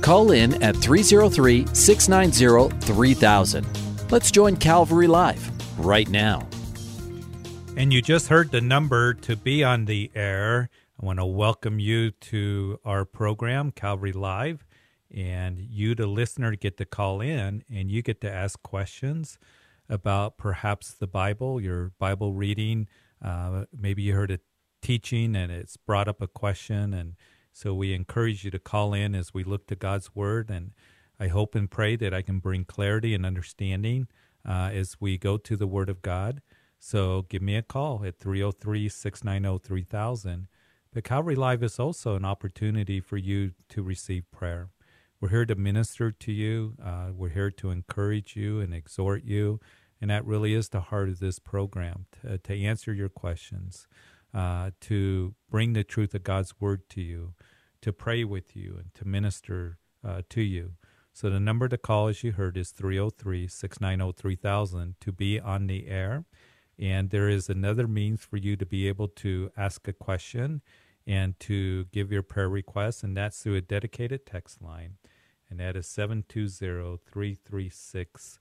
Call in at 303 690 3000. Let's join Calvary Live right now. And you just heard the number to be on the air. I want to welcome you to our program, Calvary Live, and you, the listener, get to call in and you get to ask questions about perhaps the Bible, your Bible reading. Uh, maybe you heard a teaching and it's brought up a question and so we encourage you to call in as we look to God's Word, and I hope and pray that I can bring clarity and understanding uh, as we go to the Word of God. So give me a call at 303 690 3000. But Calvary Live is also an opportunity for you to receive prayer. We're here to minister to you, uh, we're here to encourage you and exhort you. And that really is the heart of this program to, to answer your questions uh, to bring the truth of God's word to you, to pray with you, and to minister uh, to you. So the number to call, as you heard, is 303 690 3000 to be on the air. And there is another means for you to be able to ask a question and to give your prayer request, and that's through a dedicated text line. And that is 720 336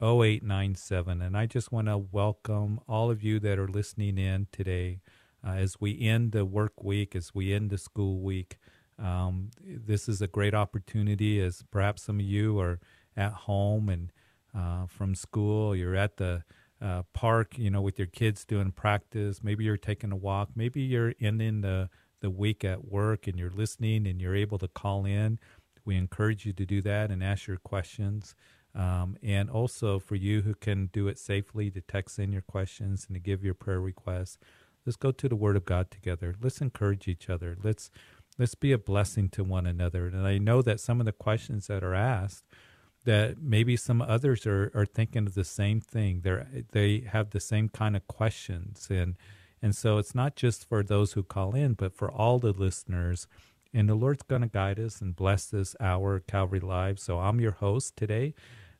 0897. And I just want to welcome all of you that are listening in today uh, as we end the work week, as we end the school week. Um, this is a great opportunity as perhaps some of you are at home and uh, from school, you're at the uh, park, you know, with your kids doing practice. Maybe you're taking a walk. Maybe you're ending the, the week at work and you're listening and you're able to call in. We encourage you to do that and ask your questions. Um, and also for you who can do it safely to text in your questions and to give your prayer requests. Let's go to the Word of God together. Let's encourage each other. Let's let's be a blessing to one another. And I know that some of the questions that are asked, that maybe some others are, are thinking of the same thing. They they have the same kind of questions, and and so it's not just for those who call in, but for all the listeners. And the Lord's going to guide us and bless this hour Calvary Live. So I'm your host today.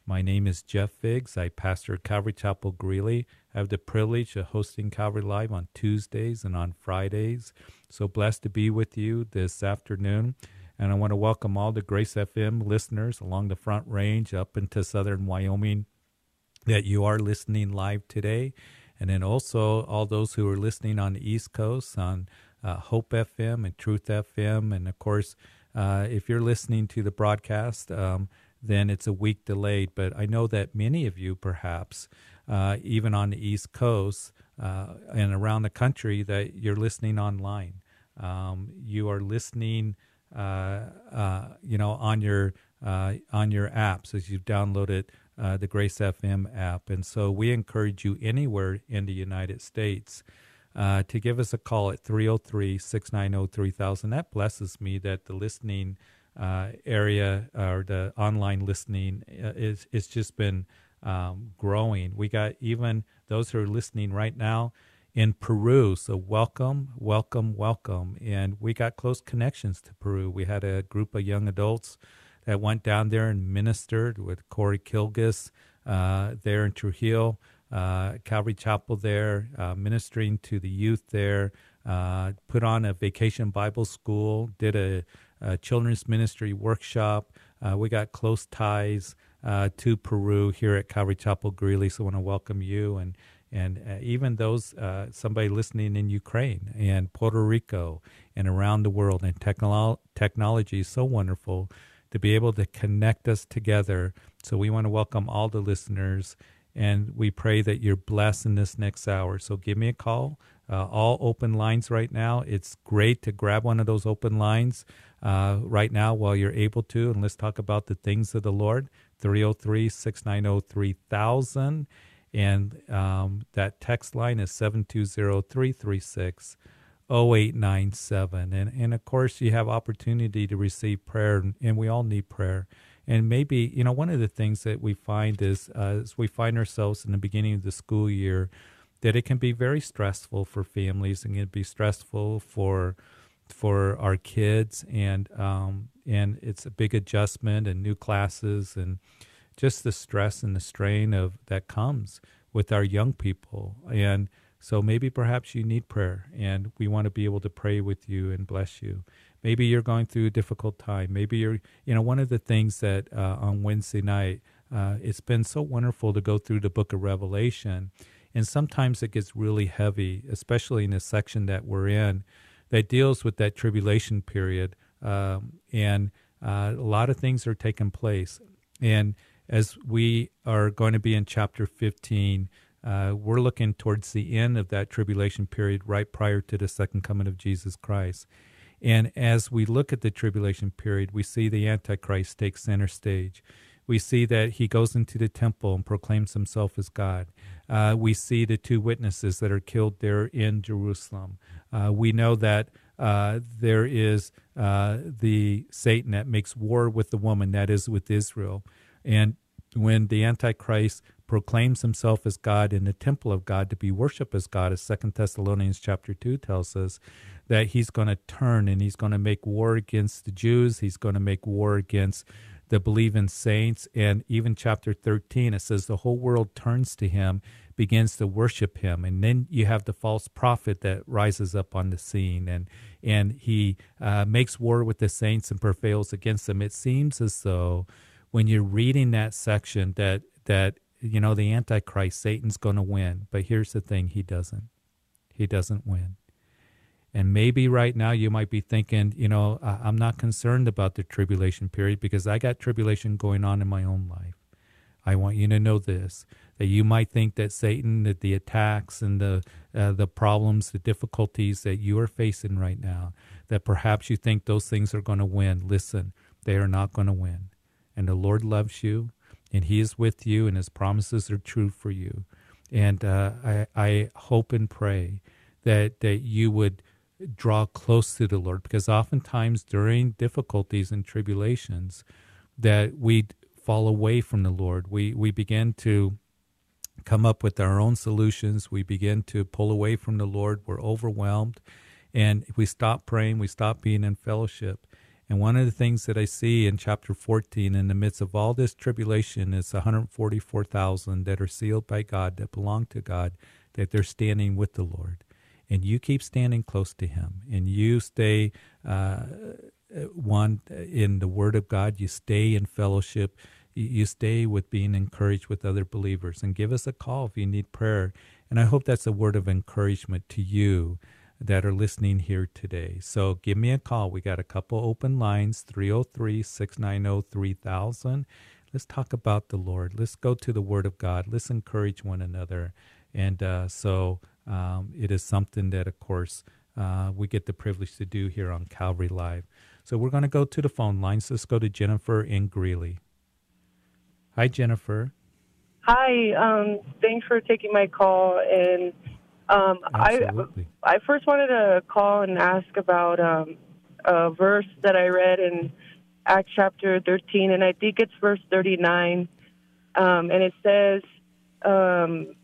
My name is Jeff Figs. I pastor Calvary Chapel Greeley. I have the privilege of hosting Calvary Live on Tuesdays and on Fridays. So blessed to be with you this afternoon. And I want to welcome all the Grace FM listeners along the Front Range up into southern Wyoming that you are listening live today. And then also all those who are listening on the East Coast on uh, Hope FM and Truth FM. And of course, uh, if you're listening to the broadcast, um, then it's a week delayed. But I know that many of you, perhaps, uh, even on the East Coast uh, and around the country, that you're listening online. Um, you are listening, uh, uh you know, on your uh, on your apps as you've downloaded uh, the Grace FM app. And so we encourage you anywhere in the United States. To give us a call at 303 690 3000. That blesses me that the listening uh, area or the online listening uh, is it's just been um, growing. We got even those who are listening right now in Peru. So welcome, welcome, welcome. And we got close connections to Peru. We had a group of young adults that went down there and ministered with Corey Kilgus uh, there in Trujillo, uh, Calvary Chapel there, uh, ministering to the youth there. Uh, put on a vacation Bible school, did a uh, children's ministry workshop. Uh, we got close ties uh, to Peru here at Calvary Chapel Greeley, so I want to welcome you and and uh, even those uh, somebody listening in Ukraine and Puerto Rico and around the world. And technolo- technology is so wonderful to be able to connect us together. So we want to welcome all the listeners, and we pray that you're blessed in this next hour. So give me a call. Uh, all open lines right now. It's great to grab one of those open lines uh, right now while you're able to. And let's talk about the things of the Lord 303 690 3000. And um, that text line is 720 336 0897. And, and of course, you have opportunity to receive prayer, and we all need prayer. And maybe, you know, one of the things that we find is uh, as we find ourselves in the beginning of the school year, that it can be very stressful for families and it can be stressful for for our kids and um, and it's a big adjustment and new classes and just the stress and the strain of that comes with our young people and so maybe perhaps you need prayer and we want to be able to pray with you and bless you. Maybe you're going through a difficult time. Maybe you're, you know, one of the things that uh, on Wednesday night, uh, it's been so wonderful to go through the book of Revelation. And sometimes it gets really heavy, especially in the section that we're in that deals with that tribulation period. Um, and uh, a lot of things are taking place. And as we are going to be in chapter 15, uh, we're looking towards the end of that tribulation period, right prior to the second coming of Jesus Christ. And as we look at the tribulation period, we see the Antichrist take center stage. We see that he goes into the temple and proclaims himself as God. Uh, we see the two witnesses that are killed there in Jerusalem. Uh, we know that uh, there is uh, the Satan that makes war with the woman, that is with Israel. And when the Antichrist proclaims himself as God in the temple of God to be worshiped as God, as Second Thessalonians chapter two tells us, that he's going to turn and he's going to make war against the Jews. He's going to make war against the in saints. And even chapter 13, it says the whole world turns to him, begins to worship him. And then you have the false prophet that rises up on the scene and, and he uh, makes war with the saints and prevails against them. It seems as though when you're reading that section that, that you know, the Antichrist, Satan's going to win. But here's the thing he doesn't. He doesn't win. And maybe right now you might be thinking, you know, I'm not concerned about the tribulation period because I got tribulation going on in my own life. I want you to know this that you might think that Satan, that the attacks and the uh, the problems, the difficulties that you are facing right now, that perhaps you think those things are going to win. Listen, they are not going to win. And the Lord loves you and He is with you, and His promises are true for you. And uh, I, I hope and pray that that you would draw close to the Lord, because oftentimes during difficulties and tribulations, that we fall away from the Lord. We we begin to come up with our own solutions. We begin to pull away from the Lord. We're overwhelmed, and we stop praying. We stop being in fellowship. And one of the things that I see in chapter 14, in the midst of all this tribulation, is 144,000 that are sealed by God, that belong to God, that they're standing with the Lord. And you keep standing close to Him, and you stay uh, one in the Word of God, you stay in fellowship, you stay with being encouraged with other believers. And give us a call if you need prayer. And I hope that's a word of encouragement to you that are listening here today. So give me a call. We got a couple open lines 303 690 3000. Let's talk about the Lord. Let's go to the Word of God. Let's encourage one another. And uh, so um, it is something that, of course, uh, we get the privilege to do here on Calvary Live. So we're going to go to the phone lines. Let's go to Jennifer in Greeley. Hi, Jennifer. Hi. Um, thanks for taking my call. And um, I I first wanted to call and ask about um, a verse that I read in Acts chapter 13, and I think it's verse 39, um, and it says, um,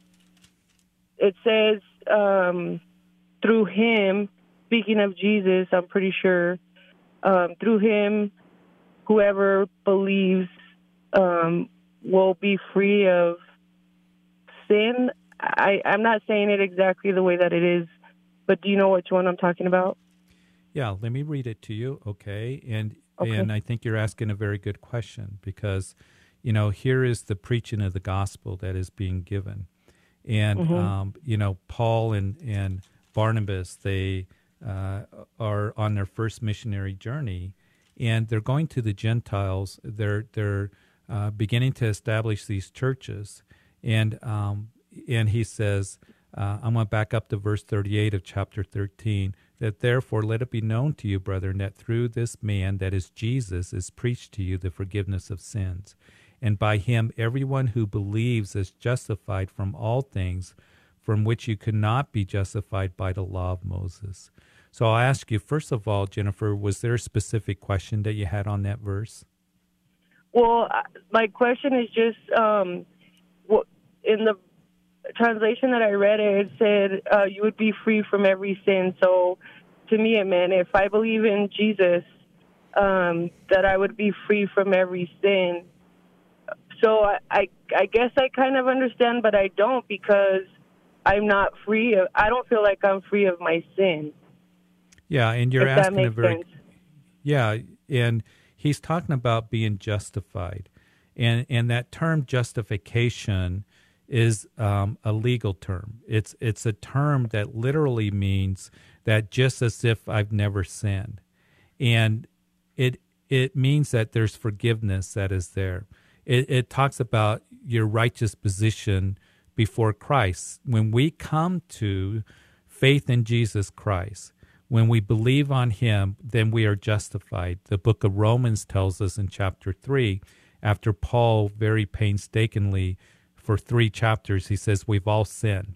it says um, through him, speaking of Jesus, I'm pretty sure, um, through him, whoever believes will be free of sin I, I'm not saying it exactly the way that it is, but do you know which one I'm talking about? Yeah, let me read it to you, okay? And okay. and I think you're asking a very good question because, you know, here is the preaching of the gospel that is being given, and mm-hmm. um, you know, Paul and and Barnabas they uh, are on their first missionary journey, and they're going to the Gentiles. They're they're uh, beginning to establish these churches, and um, and he says, uh, I'm going to back up to verse 38 of chapter 13, that therefore let it be known to you, brethren, that through this man, that is Jesus, is preached to you the forgiveness of sins. And by him, everyone who believes is justified from all things from which you could not be justified by the law of Moses. So I'll ask you, first of all, Jennifer, was there a specific question that you had on that verse? Well, my question is just um, in the translation that I read, it said uh, you would be free from every sin. So to me, it meant if I believe in Jesus, um, that I would be free from every sin. So I, I, I guess I kind of understand, but I don't because I'm not free. Of, I don't feel like I'm free of my sin. Yeah, and you're asking a very sense. yeah, and he's talking about being justified, and and that term justification is um, a legal term. It's it's a term that literally means that just as if I've never sinned, and it it means that there's forgiveness that is there. It, it talks about your righteous position before Christ. When we come to faith in Jesus Christ, when we believe on Him, then we are justified. The book of Romans tells us in chapter three, after Paul very painstakingly for three chapters, he says we've all sinned,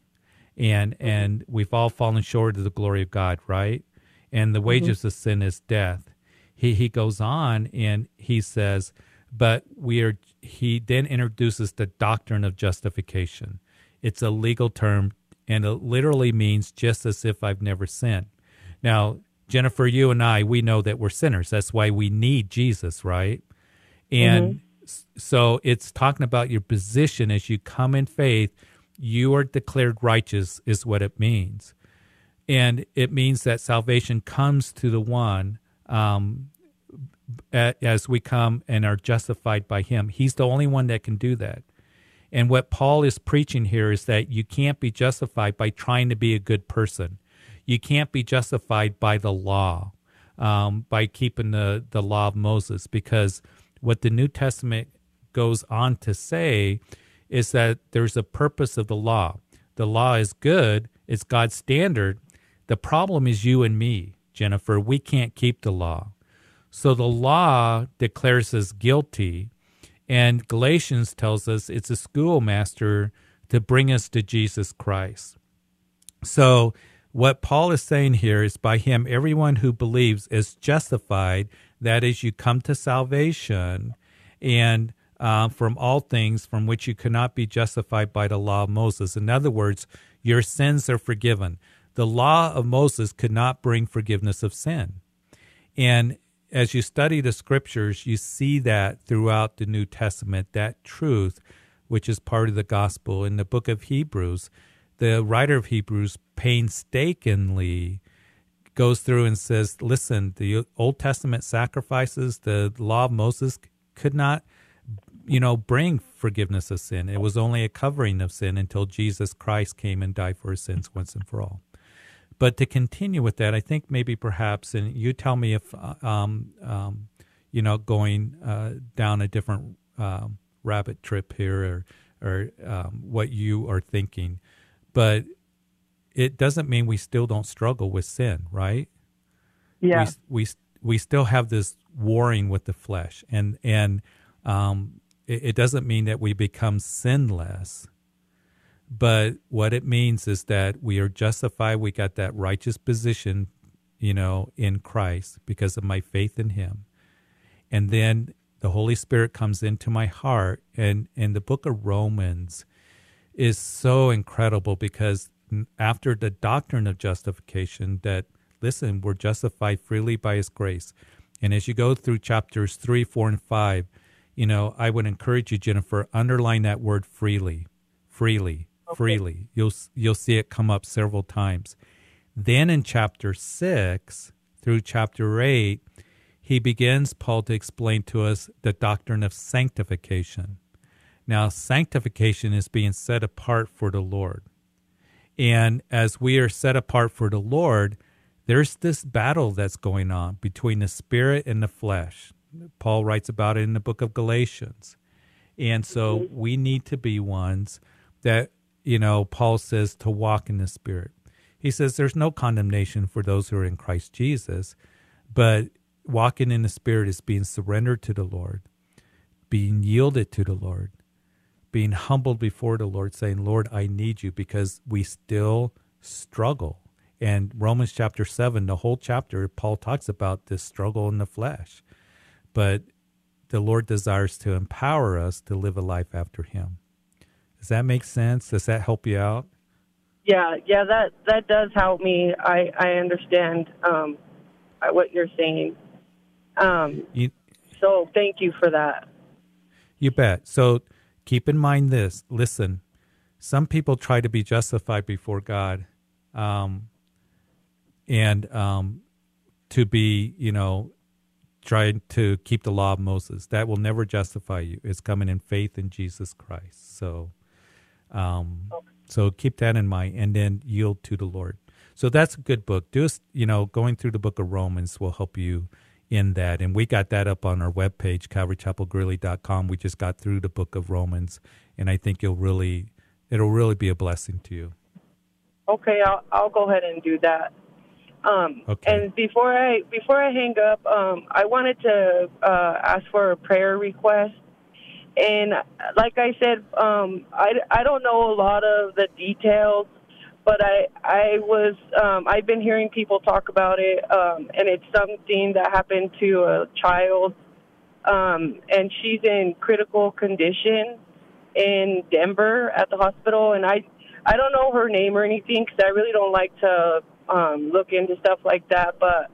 and mm-hmm. and we've all fallen short of the glory of God, right? And the mm-hmm. wages mm-hmm. of sin is death. He he goes on and he says, but we are. He then introduces the doctrine of justification. It's a legal term, and it literally means just as if I've never sinned. Now, Jennifer, you and I, we know that we're sinners. That's why we need Jesus, right? And mm-hmm so it's talking about your position as you come in faith. You are declared righteous, is what it means. And it means that salvation comes to the one um, as we come and are justified by him. He's the only one that can do that. And what Paul is preaching here is that you can't be justified by trying to be a good person. You can't be justified by the law, um, by keeping the, the law of Moses, because what the New Testament goes on to say is that there's a purpose of the law. The law is good, it's God's standard. The problem is you and me, Jennifer. We can't keep the law. So the law declares us guilty, and Galatians tells us it's a schoolmaster to bring us to Jesus Christ. So, what Paul is saying here is by him, everyone who believes is justified that is, you come to salvation and uh, from all things from which you cannot be justified by the law of Moses. In other words, your sins are forgiven. The law of Moses could not bring forgiveness of sin. And as you study the scriptures, you see that throughout the New Testament, that truth, which is part of the gospel. In the book of Hebrews, the writer of Hebrews painstakingly goes through and says, listen, the Old Testament sacrifices, the law of Moses could not, you know, bring forgiveness of sin. It was only a covering of sin until Jesus Christ came and died for his sins once and for all. But to continue with that, I think maybe perhaps, and you tell me if, uh, um, um, you know, going uh, down a different um, rabbit trip here or, or um, what you are thinking. But it doesn't mean we still don't struggle with sin, right? Yeah. We we, we still have this warring with the flesh, and and um, it, it doesn't mean that we become sinless. But what it means is that we are justified. We got that righteous position, you know, in Christ because of my faith in Him, and then the Holy Spirit comes into my heart, and and the Book of Romans is so incredible because after the doctrine of justification that listen we're justified freely by his grace. And as you go through chapters 3 4 and 5 you know i would encourage you jennifer underline that word freely freely okay. freely you'll you'll see it come up several times then in chapter 6 through chapter 8 he begins paul to explain to us the doctrine of sanctification now sanctification is being set apart for the lord and as we are set apart for the Lord, there's this battle that's going on between the spirit and the flesh. Paul writes about it in the book of Galatians. And so mm-hmm. we need to be ones that, you know, Paul says to walk in the spirit. He says there's no condemnation for those who are in Christ Jesus, but walking in the spirit is being surrendered to the Lord, being yielded to the Lord, being humbled before the Lord, saying, Lord, I need you because we still struggle. And Romans chapter 7, the whole chapter, Paul talks about this struggle in the flesh. But the Lord desires to empower us to live a life after Him. Does that make sense? Does that help you out? Yeah, yeah, that that does help me. I I understand um, what you're saying. Um, you, so thank you for that. You bet. So keep in mind this. Listen, some people try to be justified before God, um, and um, to be, you know, trying to keep the law of Moses. That will never justify you. It's coming in faith in Jesus Christ. So, um, so keep that in mind, and then yield to the Lord. So that's a good book. Just you know, going through the book of Romans will help you in that. And we got that up on our webpage, calvarychapelgreeley.com. We just got through the book of Romans, and I think you'll really, it'll really be a blessing to you. Okay, I'll, I'll go ahead and do that. Um, okay. And before I before I hang up, um, I wanted to uh, ask for a prayer request. And like I said, um, I, I don't know a lot of the details but I I was um, I've been hearing people talk about it, um, and it's something that happened to a child, um, and she's in critical condition in Denver at the hospital, and I I don't know her name or anything because I really don't like to um, look into stuff like that, but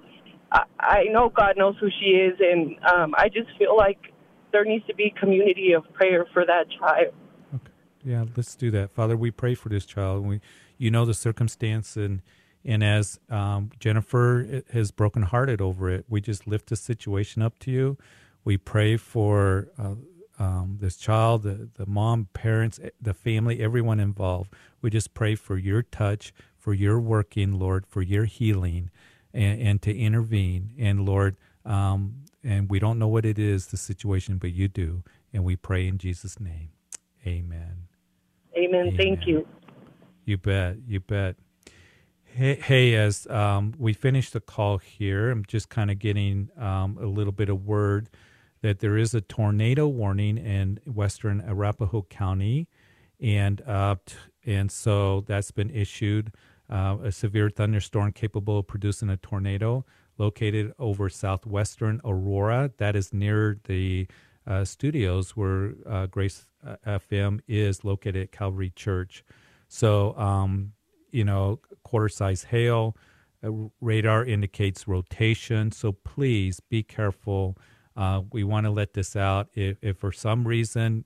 I, I know God knows who she is, and um, I just feel like there needs to be community of prayer for that child. Okay. Yeah, let's do that, Father. We pray for this child, we you know the circumstance and and as um, Jennifer has brokenhearted over it, we just lift the situation up to you. We pray for uh, um, this child, the, the mom, parents, eh, the family, everyone involved. We just pray for your touch, for your working, Lord, for your healing, and, and to intervene. And Lord, um, and we don't know what it is, the situation, but you do. And we pray in Jesus' name. Amen. Amen. Amen. Thank you. You bet. You bet. Hey, hey as um, we finish the call here, I'm just kind of getting um, a little bit of word that there is a tornado warning in western Arapahoe County, and uh, and so that's been issued. Uh, a severe thunderstorm capable of producing a tornado located over southwestern Aurora. That is near the uh, studios where uh, Grace uh, FM is located at Calvary Church. So, um, you know, quarter size hail. Uh, radar indicates rotation. So please be careful. Uh, we want to let this out. If, if for some reason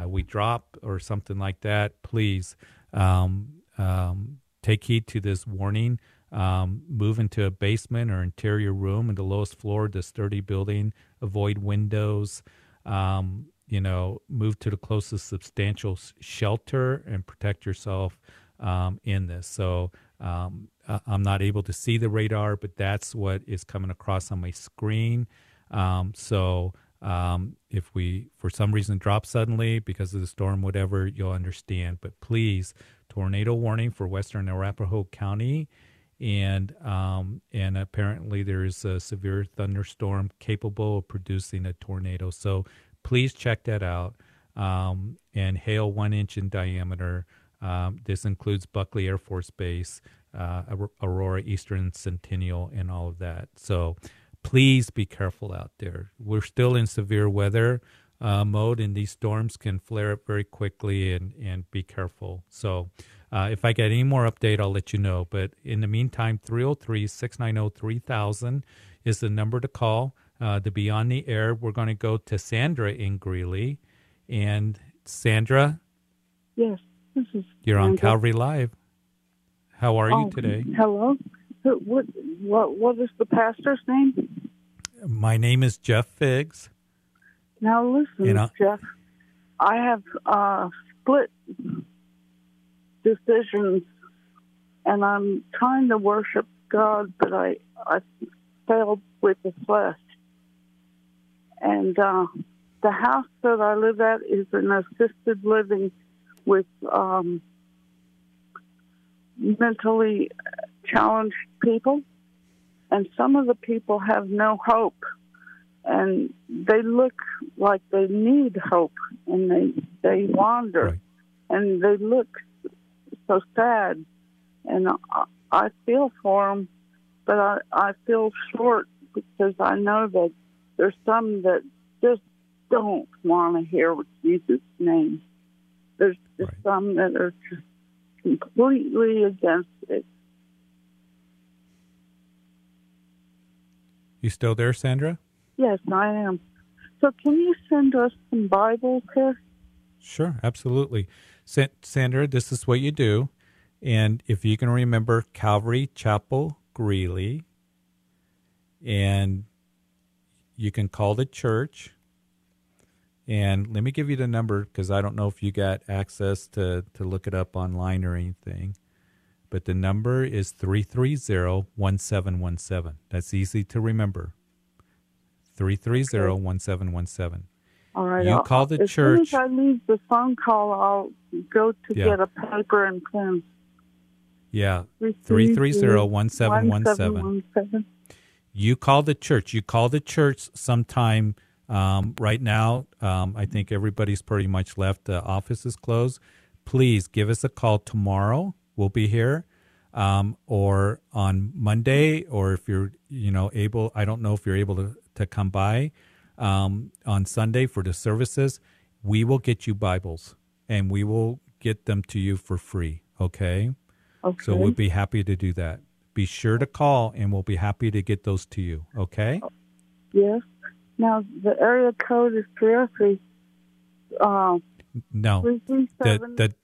uh, we drop or something like that, please um, um, take heed to this warning. Um, move into a basement or interior room in the lowest floor of the sturdy building. Avoid windows. Um, you know, move to the closest substantial shelter and protect yourself um, in this. So um, I'm not able to see the radar, but that's what is coming across on my screen. Um, so um, if we, for some reason, drop suddenly because of the storm, whatever, you'll understand. But please, tornado warning for western Arapahoe County. And um, and apparently there is a severe thunderstorm capable of producing a tornado. So please check that out. Um, and hail one inch in diameter. Um, this includes Buckley Air Force Base, uh, Aurora Eastern Centennial, and all of that. So please be careful out there. We're still in severe weather uh, mode, and these storms can flare up very quickly, and, and be careful. So uh, if I get any more update, I'll let you know. But in the meantime, 303 690 3000 is the number to call uh, to be on the air. We're going to go to Sandra in Greeley. And Sandra? Yes, this is. You're Sandra. on Calvary Live. How are oh, you today? Hello. What, what, what is the pastor's name? My name is Jeff Figs. Now listen, Jeff. I have uh, split decisions, and I'm trying to worship God, but I I failed with the flesh. And uh, the house that I live at is an assisted living with um, mentally challenged people. And some of the people have no hope. And they look like they need hope and they, they wander. Right. And they look so sad. And I, I feel for them, but I I feel short because I know that there's some that just don't want to hear Jesus' name. There's just right. some that are just completely against it. You still there, Sandra? Yes, I am. So, can you send us some Bibles here? Sure, absolutely. Sandra, this is what you do. And if you can remember Calvary Chapel Greeley, and you can call the church. And let me give you the number because I don't know if you got access to, to look it up online or anything. But the number is 330 1717. That's easy to remember. 330 1717. All right. You I'll, call the as church. As soon as I leave the phone call, I'll go to yeah. get a paper and pen. Yeah. 330 1717. You call the church. You call the church sometime um, right now. Um, I think everybody's pretty much left. The office is closed. Please give us a call tomorrow. We'll be here. Um, or on Monday, or if you're, you know, able, I don't know if you're able to, to come by um, on Sunday for the services. We will get you Bibles and we will get them to you for free. Okay. Okay. So we'll be happy to do that be sure to call and we'll be happy to get those to you. Okay? Yes. Now, the area code is 303. Uh, no. The,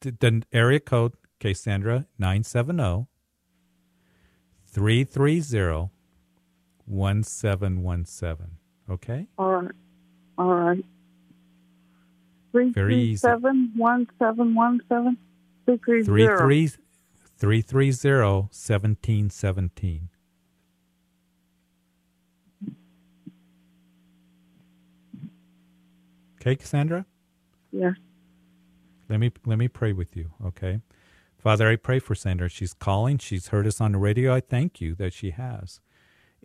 the, the area code, okay, Sandra, 970 330 1717. Okay? All right. All right. Very easy. 1717? 330. 330 1717. Okay, Cassandra? Yes. Let me let me pray with you, okay? Father, I pray for Sandra. She's calling. She's heard us on the radio. I thank you that she has.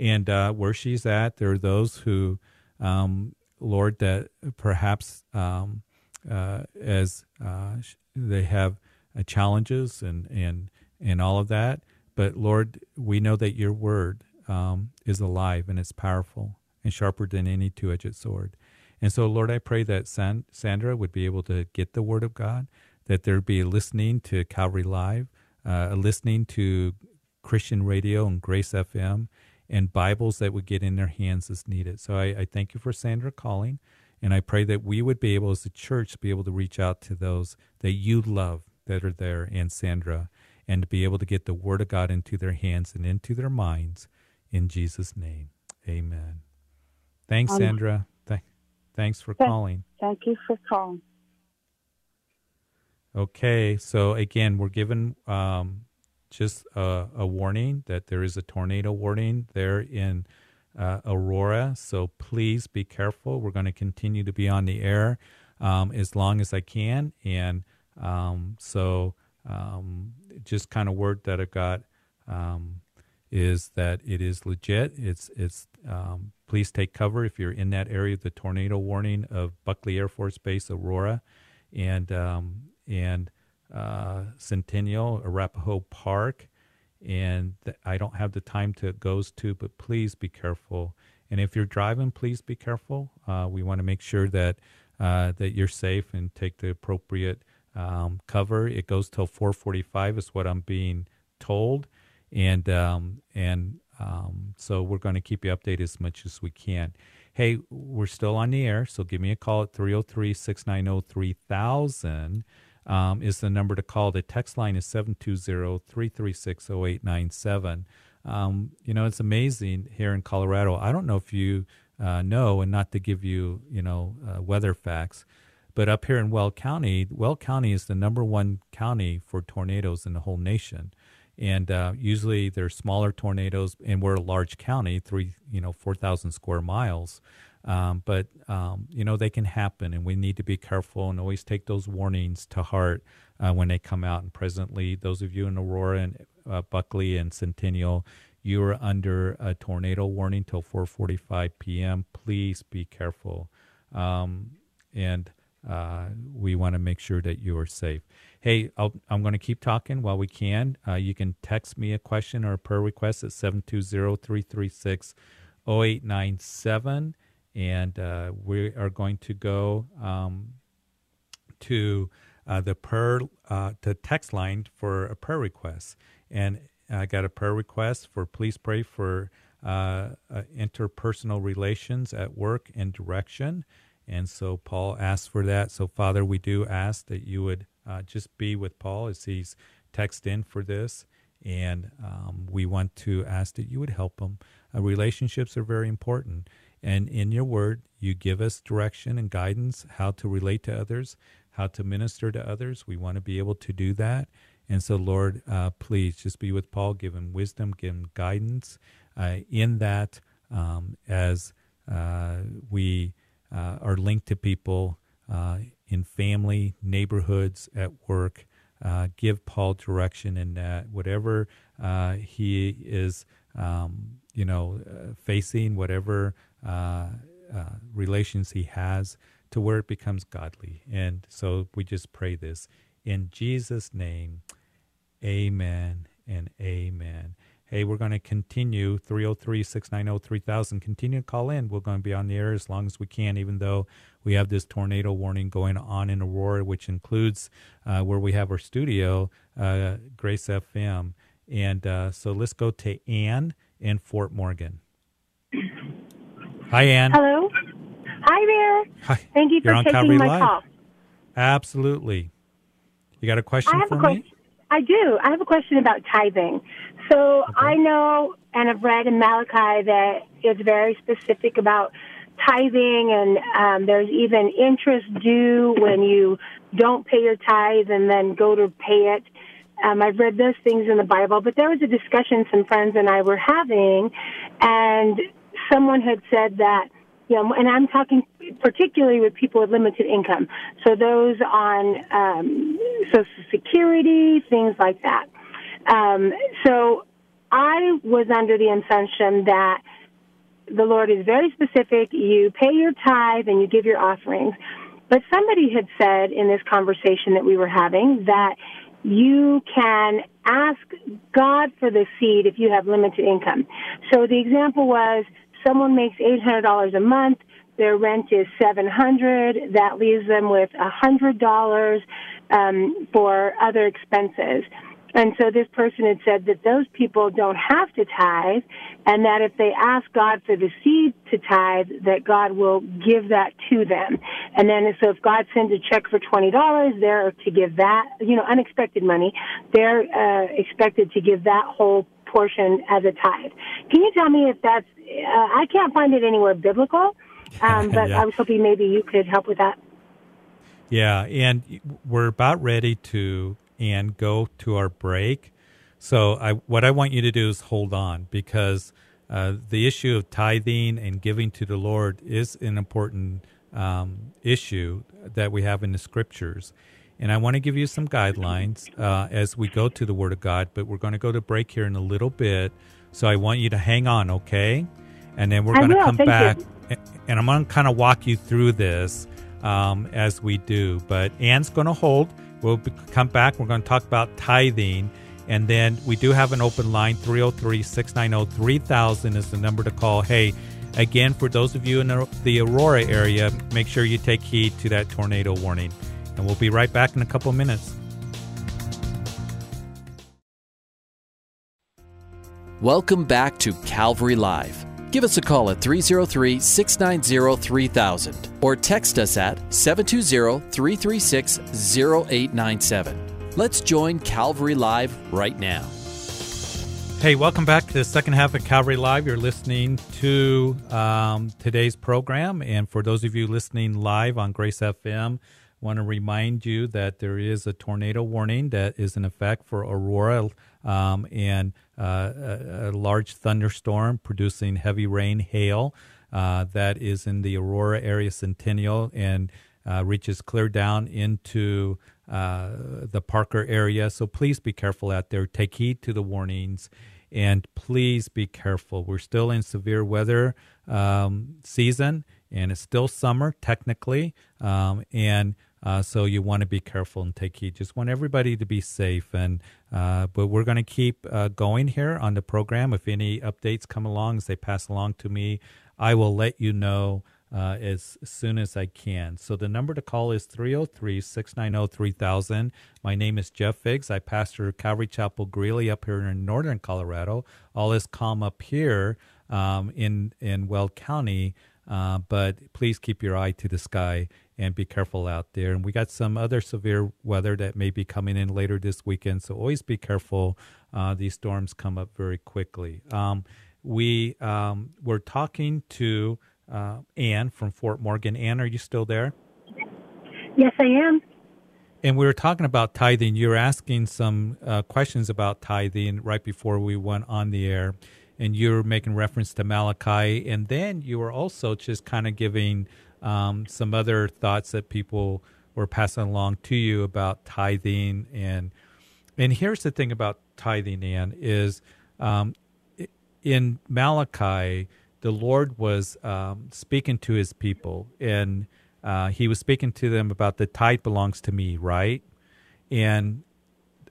And uh, where she's at, there are those who, um, Lord, that perhaps um, uh, as uh, they have uh, challenges and, and and all of that. But Lord, we know that your word um, is alive and it's powerful and sharper than any two edged sword. And so, Lord, I pray that San- Sandra would be able to get the word of God, that there'd be listening to Calvary Live, uh, listening to Christian radio and Grace FM, and Bibles that would get in their hands as needed. So I, I thank you for Sandra calling. And I pray that we would be able, as a church, be able to reach out to those that you love that are there and Sandra and to be able to get the Word of God into their hands and into their minds. In Jesus' name, amen. Thanks, um, Sandra. Th- thanks for th- calling. Thank you for calling. Okay, so again, we're given um, just a, a, warning that there is a tornado warning there in uh, Aurora. So please be careful. We're going to continue to be on the air um, as long as I can. And um, so um, just kind of word that I got um, is that it is legit. It's it's um, please take cover if you're in that area. The tornado warning of Buckley Air Force Base, Aurora, and um, and uh, Centennial, Arapahoe Park, and I don't have the time to goes to, but please be careful. And if you're driving, please be careful. Uh, we want to make sure that uh, that you're safe and take the appropriate um, cover. It goes till 4:45 is what I'm being told, and um, and um, so we're going to keep you updated as much as we can. Hey, we're still on the air, so give me a call at 303-690-3000 um, is the number to call. The text line is 720-336-0897. Um, you know, it's amazing here in Colorado. I don't know if you uh, know, and not to give you, you know, uh, weather facts, but up here in Weld County, Weld County is the number one county for tornadoes in the whole nation. And uh, usually they're smaller tornadoes, and we're a large county, three, you know, 4,000 square miles. Um, but, um, you know, they can happen, and we need to be careful and always take those warnings to heart uh, when they come out. And presently, those of you in Aurora and uh, Buckley and Centennial, you are under a tornado warning till 4:45 p.m. Please be careful. Um, and uh, we want to make sure that you are safe. Hey, i am going to keep talking while we can. Uh, you can text me a question or a prayer request at 720 336 0897. And uh, we are going to go um, to uh, the prayer, uh, the text line for a prayer request. And I got a prayer request for please pray for uh, uh, interpersonal relations at work and direction. And so Paul asked for that. So, Father, we do ask that you would uh, just be with Paul as he's text in for this. And um, we want to ask that you would help him. Relationships are very important. And in your word, you give us direction and guidance how to relate to others, how to minister to others. We want to be able to do that. And so, Lord, uh, please just be with Paul, give him wisdom, give him guidance uh, in that um, as uh, we uh, are linked to people uh, in family, neighborhoods, at work. Uh, give Paul direction in that whatever he is, um, you know, facing, whatever uh, uh, relations he has, to where it becomes godly. And so we just pray this in Jesus' name. Amen and amen. Hey, we're going to continue 303 690 3000. Continue to call in. We're going to be on the air as long as we can, even though we have this tornado warning going on in Aurora, which includes uh, where we have our studio, uh, Grace FM. And uh, so let's go to Ann in Fort Morgan. Hi, Ann. Hello. Hi there. Hi. Thank you You're for taking my Live. call. Absolutely. You got a question I have for a me? question. I do. I have a question about tithing. So I know and I've read in Malachi that it's very specific about tithing, and um, there's even interest due when you don't pay your tithe and then go to pay it. Um, I've read those things in the Bible, but there was a discussion some friends and I were having, and someone had said that you know, and I'm talking particularly with people with limited income. So those on um, Social Security, things like that. Um, so I was under the assumption that the Lord is very specific. You pay your tithe and you give your offerings. But somebody had said in this conversation that we were having that you can ask God for the seed if you have limited income. So the example was someone makes $800 a month, their rent is 700 that leaves them with $100 um, for other expenses. And so this person had said that those people don't have to tithe, and that if they ask God for the seed to tithe, that God will give that to them. And then, so if God sends a check for twenty dollars, they're to give that, you know, unexpected money. They're uh, expected to give that whole portion as a tithe. Can you tell me if that's? Uh, I can't find it anywhere biblical, um, but Yeah. I was hoping maybe you could help with that. Yeah, and we're about ready to and go to our break. So I what I want you to do is hold on because uh, the issue of tithing and giving to the Lord is an important um, issue that we have in the scriptures. And I want to give you some guidelines uh, as we go to the Word of God, but we're going to go to break here in a little bit. So I want you to hang on, okay? And then we're I going to come back you. and I'm going to kind of walk you through this um, as we do. But Ann's going to hold. We'll be, come back. We're going to talk about tithing. And then we do have an open line 303 690 3000 is the number to call. Hey, again, for those of you in the Aurora area, make sure you take heed to that tornado warning. And we'll be right back in a couple minutes. Welcome back to Calvary Live. Give us a call at 303 690 3000 or text us at 720 336 0897. Let's join Calvary Live right now. Hey, welcome back to the second half of Calvary Live. You're listening to um, today's program. And for those of you listening live on Grace FM, want to remind you that there is a tornado warning that is in effect for Aurora um, and uh, a, a large thunderstorm producing heavy rain, hail uh, that is in the Aurora area Centennial and uh, reaches clear down into uh, the Parker area. So please be careful out there. Take heed to the warnings and please be careful. We're still in severe weather um, season and it's still summer technically, um, and uh, so you want to be careful and take heed. Just want everybody to be safe, and uh, but we're going to keep uh, going here on the program. If any updates come along as they pass along to me, I will let you know uh, as soon as I can. So the number to call is 303-690-3000. My name is Jeff Figs. I pastor Calvary Chapel Greeley up here in northern Colorado. All is calm up here um, in in Weld County. Uh, but please keep your eye to the sky and be careful out there. And we got some other severe weather that may be coming in later this weekend, so always be careful. Uh, these storms come up very quickly. Um, we um, were talking to uh, Anne from Fort Morgan. Anne, are you still there? Yes, I am. And we were talking about tithing. You were asking some uh, questions about tithing right before we went on the air and you were making reference to Malachi, and then you were also just kind of giving um, some other thoughts that people were passing along to you about tithing and and here's the thing about tithing, Ann, is um, in Malachi, the Lord was um, speaking to his people, and uh, he was speaking to them about the tithe belongs to me, right? And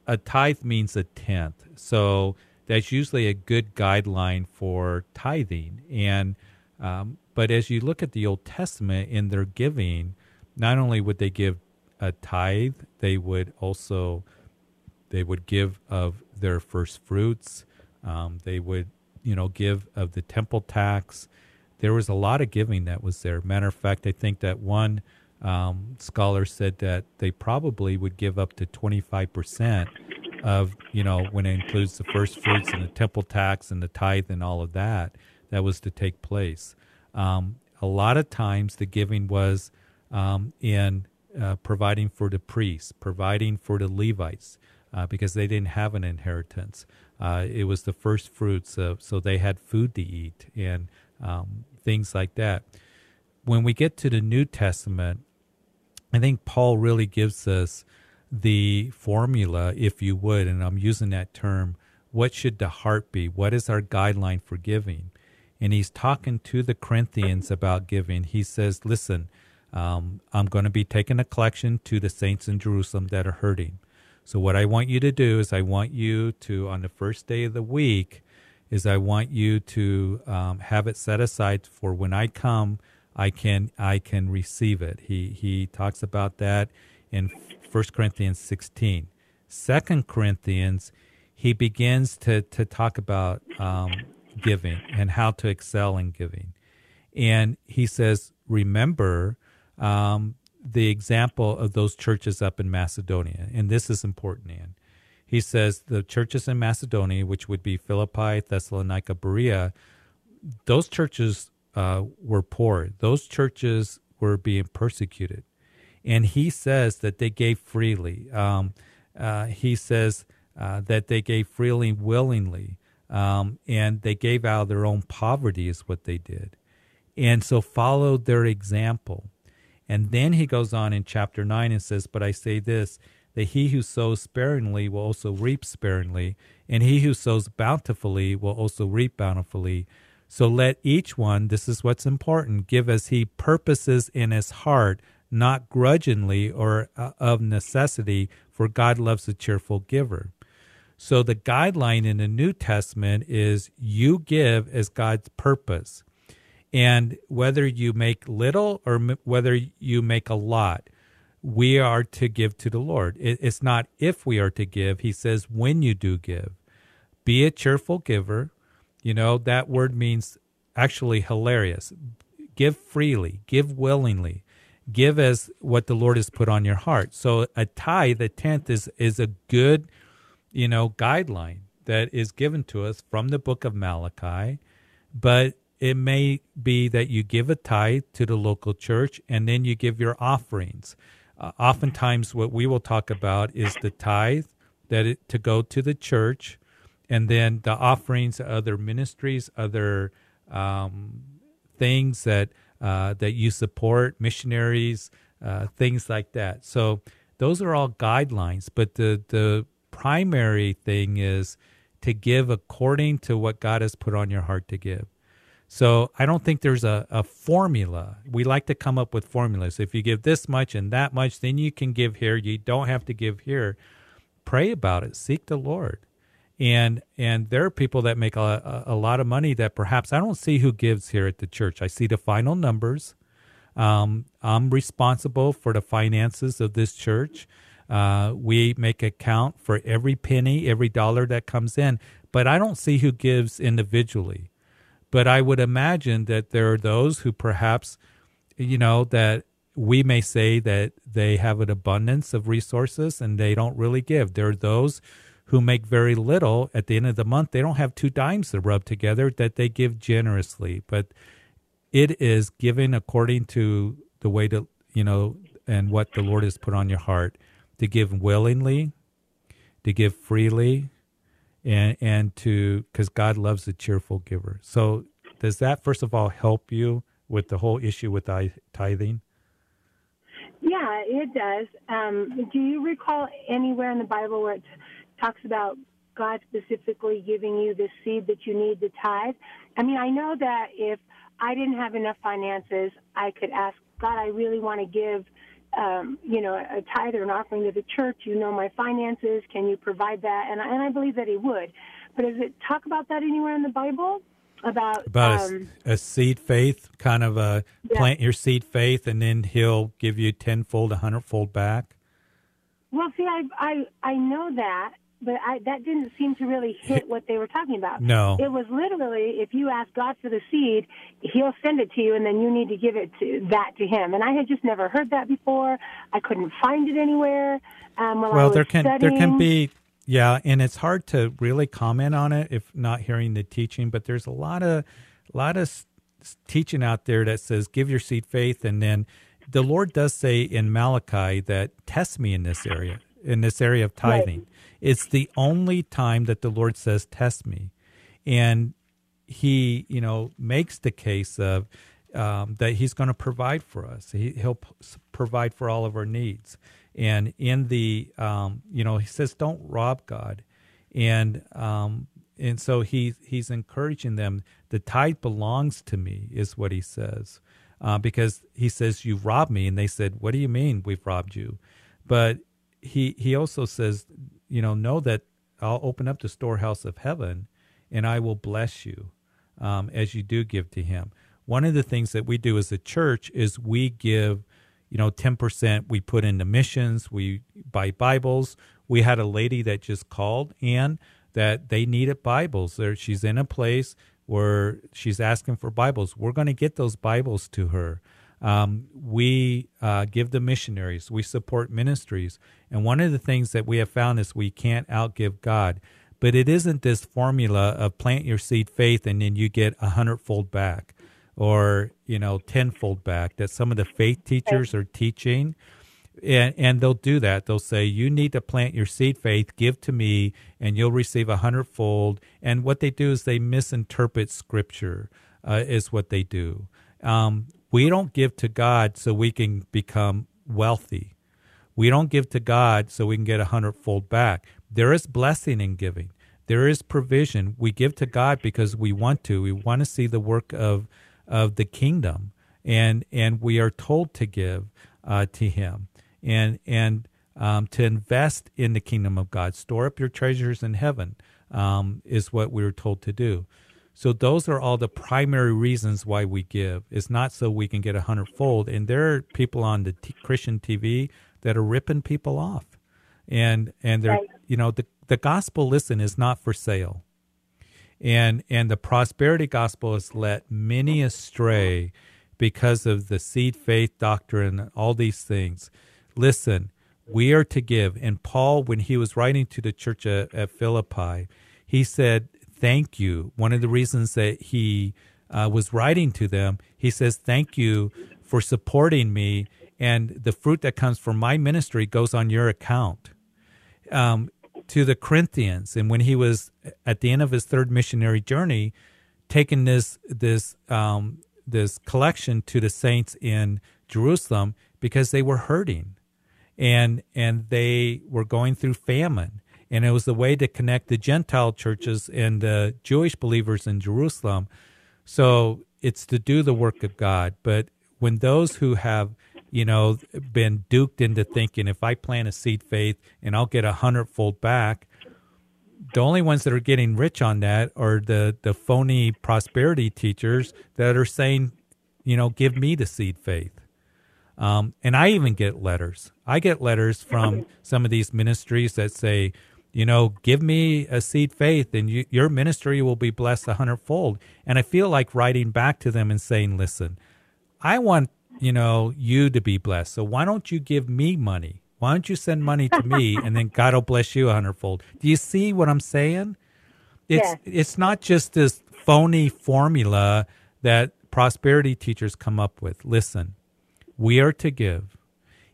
a tithe means a tenth. So that's usually a good guideline for tithing. And um, but as you look at the Old Testament in their giving, not only would they give a tithe, they would also they would give of their first fruits. Um, they would you know give of the temple tax. There was a lot of giving that was there. Matter of fact, I think that one um, scholar said that they probably would give up to twenty five percent of you know when it includes the first fruits and the temple tax and the tithe and all of that that was to take place. Um, a lot of times the giving was um, in uh, providing for the priests, providing for the Levites, uh, because they didn't have an inheritance. Uh, it was the first fruits, of, so they had food to eat and um, things like that. When we get to the New Testament, I think Paul really gives us the formula, if you would, and I'm using that term, what should the heart be? What is our guideline for giving? And he's talking to the Corinthians about giving. He says, Listen, um, I'm going to be taking a collection to the saints in Jerusalem that are hurting. So, what I want you to do is, I want you to, on the first day of the week, is I want you to um, have it set aside for when I come, I can I can receive it. He he talks about that in 1 Corinthians 16. 2 Corinthians, he begins to, to talk about um, giving and how to excel in giving. And he says, remember um, the example of those churches up in Macedonia. And this is important, Ann. He says the churches in Macedonia, which would be Philippi, Thessalonica, Berea, those churches uh, were poor. Those churches were being persecuted and he says that they gave freely. Um, uh, he says uh, that they gave freely, willingly, um, and they gave out of their own poverty, is what they did. And so followed their example. And then he goes on in chapter 9 and says, But I say this, that he who sows sparingly will also reap sparingly, and he who sows bountifully will also reap bountifully. So let each one, this is what's important, give as he purposes in his heart not grudgingly or uh, of necessity, for God loves a cheerful giver. So the guideline in the New Testament is you give as God's purpose. And whether you make little or m- whether you make a lot, we are to give to the Lord. It, it's not if we are to give. He says when you do give. Be a cheerful giver. You know, that word means actually hilarious. Give freely, give willingly give as what the Lord has put on your heart. So a tithe, a tenth, is is a good, you know, guideline that is given to us from the book of Malachi. But it may be that you give a tithe to the local church and then you give your offerings. Uh, oftentimes, what we will talk about is the tithe that it, to go to the church, and then the offerings, other ministries, other um, things that uh, that you support, missionaries, uh, things like that. So those are all guidelines, but the the primary thing is to give according to what God has put on your heart to give. So I don't think there's a, a formula. We like to come up with formulas. If you give this much and that much, then you can give here. You don't have to give here. Pray about it. Seek the Lord. And and there are people that make a, a lot of money that perhaps I don't see who gives here at the church. I see the final numbers. Um, I'm responsible for the finances of this church. Uh, we make account for every penny, every dollar that comes in, but I don't see who gives individually. But I would imagine that there are those who perhaps, you know, that we may say that they have an abundance of resources and they don't really give. There are those who make very little at the end of the month. They don't have two dimes to rub together that they give generously. But it is giving according to the way to, you know, and what the Lord has put on your heart to give willingly, to give freely, and and to because God loves a cheerful giver. So does that first of all help you with the whole issue with tithing? Yeah, it does. Um, do you recall anywhere in the Bible where it talks about God specifically giving you the seed that you need to tithe? I mean, I know that if I didn't have enough finances, I could ask God, I really want to give um, you know, a tithe or an offering to the church. You know my finances. Can you provide that? And I, and I believe that he would. But does it talk about that anywhere in the Bible? About about um, a, a, seed faith, kind of a yeah. plant your seed faith, and then he'll give you tenfold, a hundredfold back. Well, see, I I I know that, but I, that didn't seem to really hit what they were talking about. No, it was literally if you ask God for the seed, He'll send it to you, and then you need to give it to that to Him. And I had just never heard that before. I couldn't find it anywhere. Um, well, there can studying. there can be yeah, and it's hard to really comment on it if not hearing the teaching. But there's a lot of a lot of teaching out there that says give your seed faith, and then the Lord does say in Malachi that test me in this area in this area of tithing. Right. It's the only time that the Lord says, Test me. And he, you know, makes the case of um, that he's going to provide for us. He, will provide for all of our needs. And in the, um, you know, he says, don't rob God. And, um, and so he, he's encouraging them. The tithe belongs to me, is what he says. Uh, because he says, You've robbed me. And they said, What do you mean we've robbed you? But he, he also says, you know, know that I'll open up the storehouse of heaven and I will bless you um, as you do give to him. One of the things that we do as a church is we give, you know, 10% we put into missions, we buy Bibles. We had a lady that just called and that they needed Bibles. There, she's in a place where she's asking for Bibles. We're going to get those Bibles to her. Um, we uh, give the missionaries, we support ministries. And one of the things that we have found is we can't outgive God. But it isn't this formula of plant your seed faith and then you get a hundredfold back or, you know, tenfold back that some of the faith teachers are teaching. And, and they'll do that. They'll say, You need to plant your seed faith, give to me, and you'll receive a hundredfold. And what they do is they misinterpret scripture, uh, is what they do. Um, we don't give to God so we can become wealthy. We don't give to God so we can get a hundredfold back. There is blessing in giving. There is provision. We give to God because we want to. We want to see the work of of the kingdom, and and we are told to give uh, to Him, and and um, to invest in the kingdom of God. Store up your treasures in heaven um, is what we are told to do. So those are all the primary reasons why we give. It's not so we can get a hundredfold. And there are people on the t- Christian TV that are ripping people off, and and they're right. you know the the gospel listen is not for sale, and and the prosperity gospel has let many astray because of the seed faith doctrine, all these things. Listen, we are to give. And Paul, when he was writing to the church at, at Philippi, he said thank you. One of the reasons that he uh, was writing to them, he says, Thank you for supporting me, and the fruit that comes from my ministry goes on your account. Um, to the Corinthians, and when he was at the end of his third missionary journey, taking this this um, this collection to the saints in Jerusalem because they were hurting, and and they were going through famine, and it was the way to connect the Gentile churches and the Jewish believers in Jerusalem. So it's to do the work of God. But when those who have, you know, been duped into thinking if I plant a seed faith and I'll get a hundredfold back, the only ones that are getting rich on that are the the phony prosperity teachers that are saying, you know, give me the seed faith. Um, and I even get letters. I get letters from some of these ministries that say, you know, give me a seed faith and you, your ministry will be blessed a hundredfold. And I feel like writing back to them and saying, listen, I want, you know, you to be blessed. So why don't you give me money? Why don't you send money to me and then God will bless you a hundredfold? Do you see what I'm saying? It's yeah. it's not just this phony formula that prosperity teachers come up with. Listen, we are to give.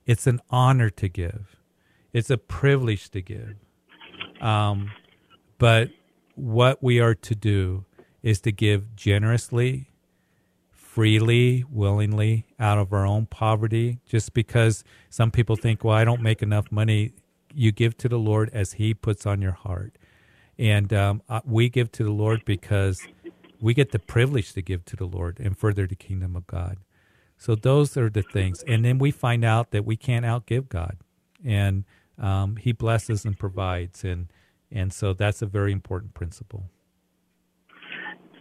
It's an honor to give. It's a privilege to give. Um, but what we are to do is to give generously, freely, willingly, out of our own poverty. Just because some people think, well, I don't make enough money, you give to the Lord as He puts on your heart. And um, uh, we give to the Lord because we get the privilege to give to the Lord and further the kingdom of God. So those are the things. And then we find out that we can't outgive God. And um, he blesses and provides, and and so that's a very important principle.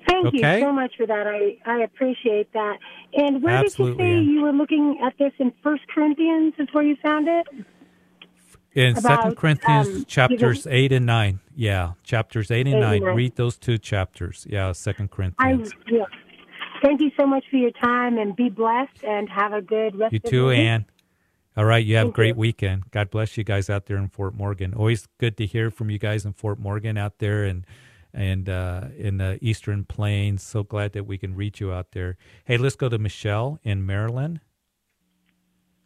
Thank okay? you so much for that. I, I appreciate that. And where Absolutely, did you say yeah. you were looking at this in First Corinthians? Is where you found it? In About, Second Corinthians um, chapters eight and nine, yeah, chapters eight and Eight nine. nine. Read those two chapters, yeah, Second I Corinthians. yeah. Thank you so much for your time, and be blessed, and have a good rest You too, your week. Ann. All right, you have a great you. weekend. God bless you guys out there in Fort Morgan. Always good to hear from you guys in Fort Morgan out there and and uh, in the Eastern Plains. So glad that we can reach you out there. Hey, let's go to Michelle in Maryland.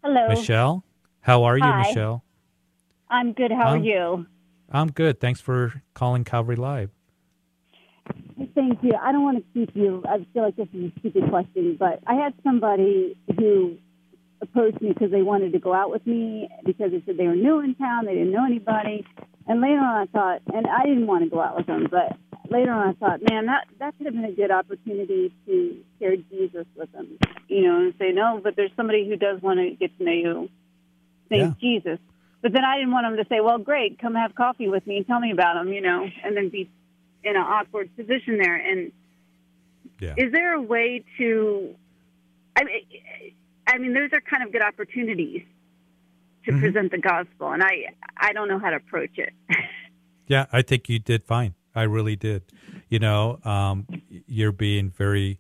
Hello. Michelle, how are you, Michelle? I'm good. How Um, are you? I'm good. Thanks for calling Calvary Live. Thank you. I don't want to keep you. I feel like this is a stupid question, but I had somebody who approached me because they wanted to go out with me because they said they were new in town, they didn't know anybody. And later on, I thought, and I didn't want to go out with them, but later on, I thought, man, that that could have been a good opportunity to share Jesus with them, you know, and say no, but there's somebody who does want to get to know you, named Jesus. But then I didn't want them to say, well, great, come have coffee with me and tell me about them, you know, and then be in an awkward position there. And Yeah. is there a way to? I mean, I mean, those are kind of good opportunities to Mhm. present the gospel, and I I don't know how to approach it. Yeah, I think you did fine. I really did. You know, um, you're being very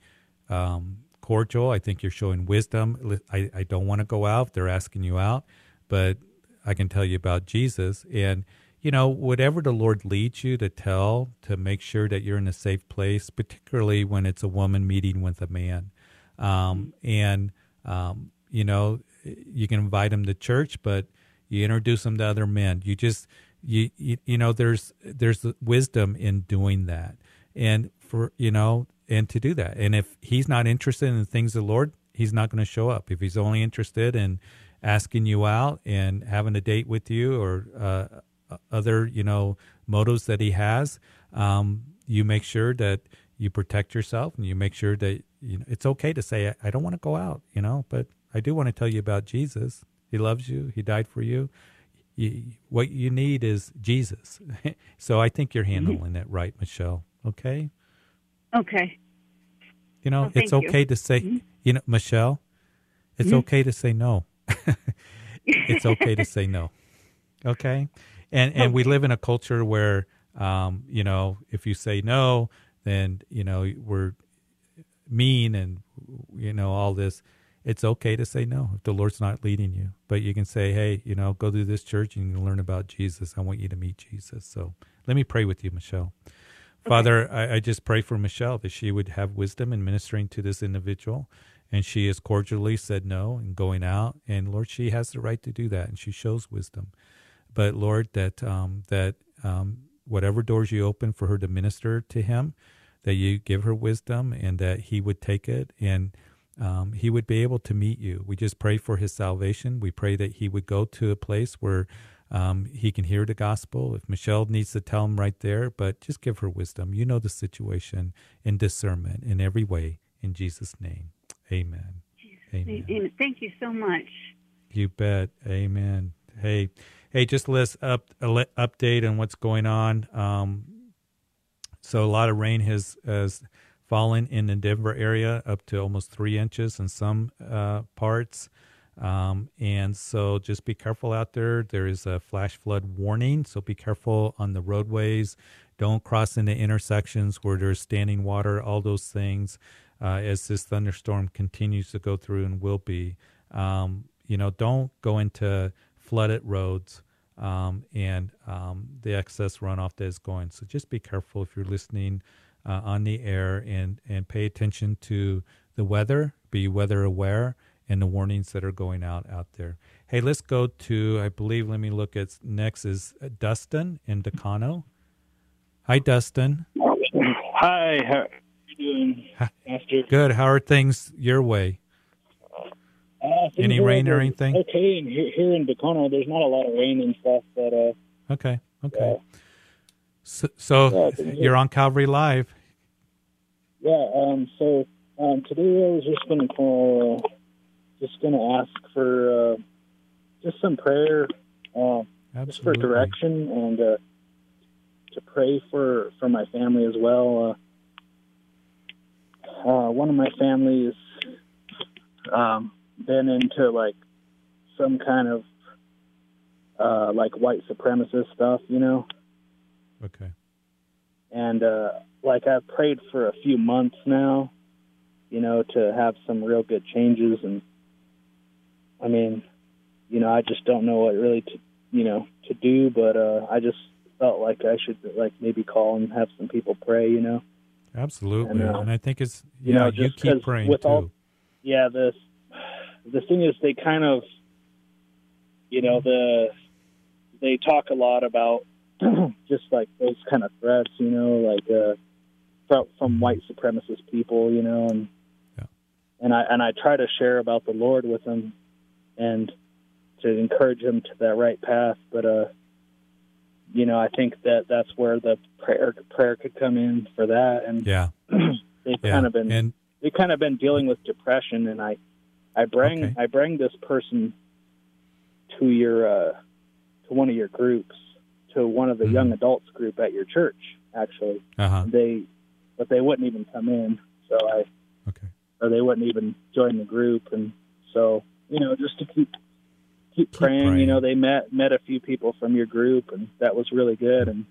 um, cordial. I think you're showing wisdom. I, I don't want to go out. They're asking you out, but I can tell you about Jesus. And, you know, whatever the Lord leads you to tell, to make sure that you're in a safe place, particularly when it's a woman meeting with a man. Um, and, um, you know, you can invite them to church, but you introduce them to other men. You just, you, you, you know, there's, there's wisdom in doing that. And for, you know, and to do that. And if he's not interested in the things of the Lord, he's not going to show up. If he's only interested in asking you out and having a date with you or uh, other, you know, motives that he has, um, you make sure that you protect yourself and you make sure that you know, it's okay to say, I don't want to go out, you know, but I do want to tell you about Jesus. He loves you. He died for you. you what you need is Jesus. so I think you're handling it right, Michelle. Okay. Okay. You know, Oh, it's thank you. okay to say, Mhm. you know, Michelle, it's Mhm. okay to say no. it's okay to say no. Okay. And and we live in a culture where um, you know, if you say no, then, you know, we're mean and you know, all this. It's okay to say no if the Lord's not leading you. But you can say, Hey, you know, go to this church and you can learn about Jesus. I want you to meet Jesus. So let me pray with you, Michelle. Father, I, I just pray for Michelle that she would have wisdom in ministering to this individual. And she has cordially said no and going out. And Lord, she has the right to do that, and she shows wisdom. But Lord, that um, that um, whatever doors you open for her to minister to him, that you give her wisdom, and that he would take it and um, he would be able to meet you. We just pray for his salvation. We pray that he would go to a place where um, he can hear the gospel. If Michelle needs to tell him right there, but just give her wisdom. You know the situation and discernment in every way. In Jesus' name, Amen. Amen. Amen. Thank you so much. You bet. Amen. Hey, hey, just let's up update on what's going on. Um, so a lot of rain has has fallen in the Denver area, up to almost three inches in some uh, parts. Um, and so just be careful out there. There is a flash flood warning, so be careful on the roadways. Don't cross into intersections where there's standing water, all those things, uh, as this thunderstorm continues to go through and will be. Um, you know, don't go into flooded roads um, and um, the excess runoff that is going. So just be careful if you're listening uh, on the air and, and pay attention to the weather, be weather aware and the warnings that are going out out there. Hey, let's go to, I believe, let me look at next is Dustin in Dacono. Hi, Dustin. Hi, how are you doing? Good. How are things your way? Uh, Any rain or anything? Okay, and here, here in Dacono, there's not a lot of rain and stuff, but uh. Okay. Okay. Uh, so, so yeah, you're on Calvary Live. Yeah. Um. So um. Today I was just going to call just going to ask for uh, just some prayer, uh, just for direction and uh, to pray for for my family as well. Uh, uh, one of my families um, been into like some kind of uh, like white supremacist stuff, you know. Okay. And uh, like I've prayed for a few months now, you know, to have some real good changes and I mean, you know, I just don't know what really to, you know, to do, but uh, I just felt like I should like maybe call and have some people pray, you know. Absolutely, and, uh, and I think it's you know you keep praying with too. All, yeah, the the thing is they kind of, you know, the they talk a lot about just like those kind of threats, you know, like uh, from, from white supremacist people, you know, and yeah. and I and I try to share about the Lord with them, and to encourage them to that right path. But uh, you know, I think that that's where the prayer prayer could come in for that. And yeah, they've yeah. kind of been and, they've kind of been dealing with depression, and I I bring okay. I bring this person to your uh, to one of your groups, to one of the mm-hmm. young adults group at your church. Actually, uh-huh. they but they wouldn't even come in, so I okay, or they wouldn't even join the group, and so you know, just to keep keep, praying. praying. You know, they met met a few people from your group, and that was really good. And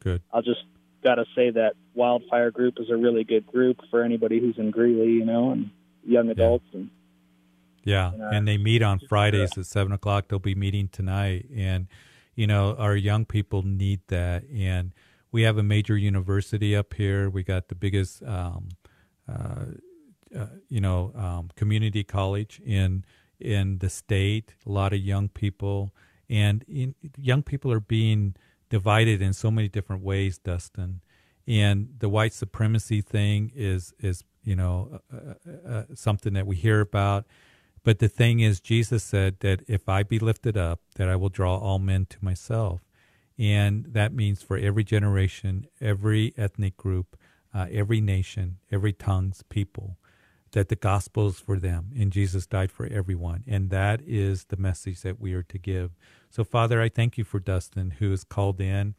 good. I'll just got to say that Wildfire Group is a really good group for anybody who's in Greeley, you know, and young adults yeah. and. Yeah, and, uh, and they meet on Fridays at seven o'clock. They'll be meeting tonight, and you know our young people need that. And we have a major university up here. We got the biggest, um, uh, uh, you know, um, community college in in the state, a lot of young people, and in, young people are being divided in so many different ways, Dustin. And the white supremacy thing is is you know uh, uh, uh, something that we hear about. But the thing is, Jesus said that if I be lifted up, that I will draw all men to myself. And that means for every generation, every ethnic group, uh, every nation, every tongue's people that the gospel is for them and Jesus died for everyone. And that is the message that we are to give. So, Father, I thank you for Dustin who is called in.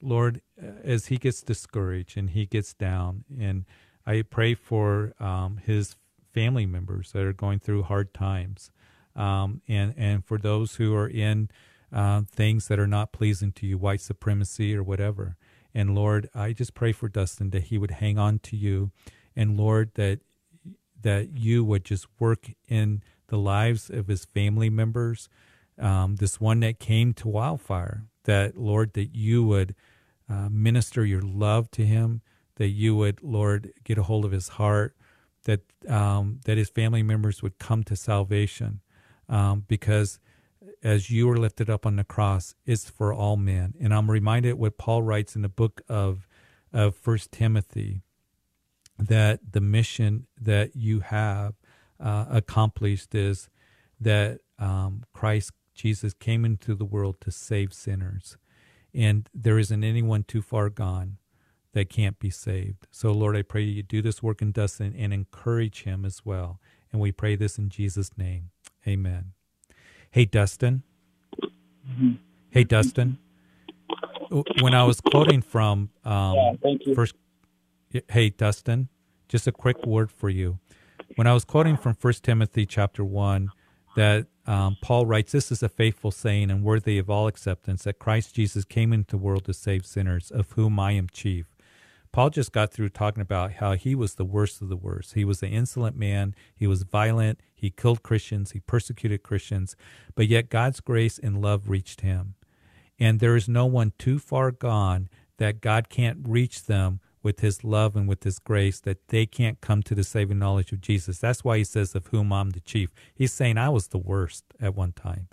Lord, as he gets discouraged and he gets down, and I pray for um, his family members that are going through hard times, um, and and for those who are in uh, things that are not pleasing to you, white supremacy or whatever. And Lord, I just pray for Dustin that he would hang on to you, and Lord, that that you would just work in the lives of his family members. Um, this one that came to wildfire, that Lord, that you would uh, minister your love to him, that you would, Lord, get a hold of his heart, that um, that his family members would come to salvation, um, because as you were lifted up on the cross, it's for all men. And I'm reminded what Paul writes in the book of of First Timothy that the mission that you have uh, accomplished is that um, Christ Jesus came into the world to save sinners. And there isn't anyone too far gone that can't be saved. So, Lord, I pray you do this work in Dustin and encourage him as well. And we pray this in Jesus' name. Amen. Hey, Dustin. Mm-hmm. Hey, Dustin. When I was quoting from um, yeah, thank you. first, hey, Dustin, just a quick word for you. When I was quoting from First Timothy chapter one, that um, Paul writes, This is a faithful saying and worthy of all acceptance that Christ Jesus came into the world to save sinners, of whom I am chief. Paul just got through talking about how he was the worst of the worst. He was an insolent man. He was violent. He killed Christians. He persecuted Christians. But yet God's grace and love reached him. And there is no one too far gone that God can't reach them with his love and with his grace that they can't come to the saving knowledge of Jesus. That's why he says, Of whom I'm the chief. He's saying I was the worst at one time.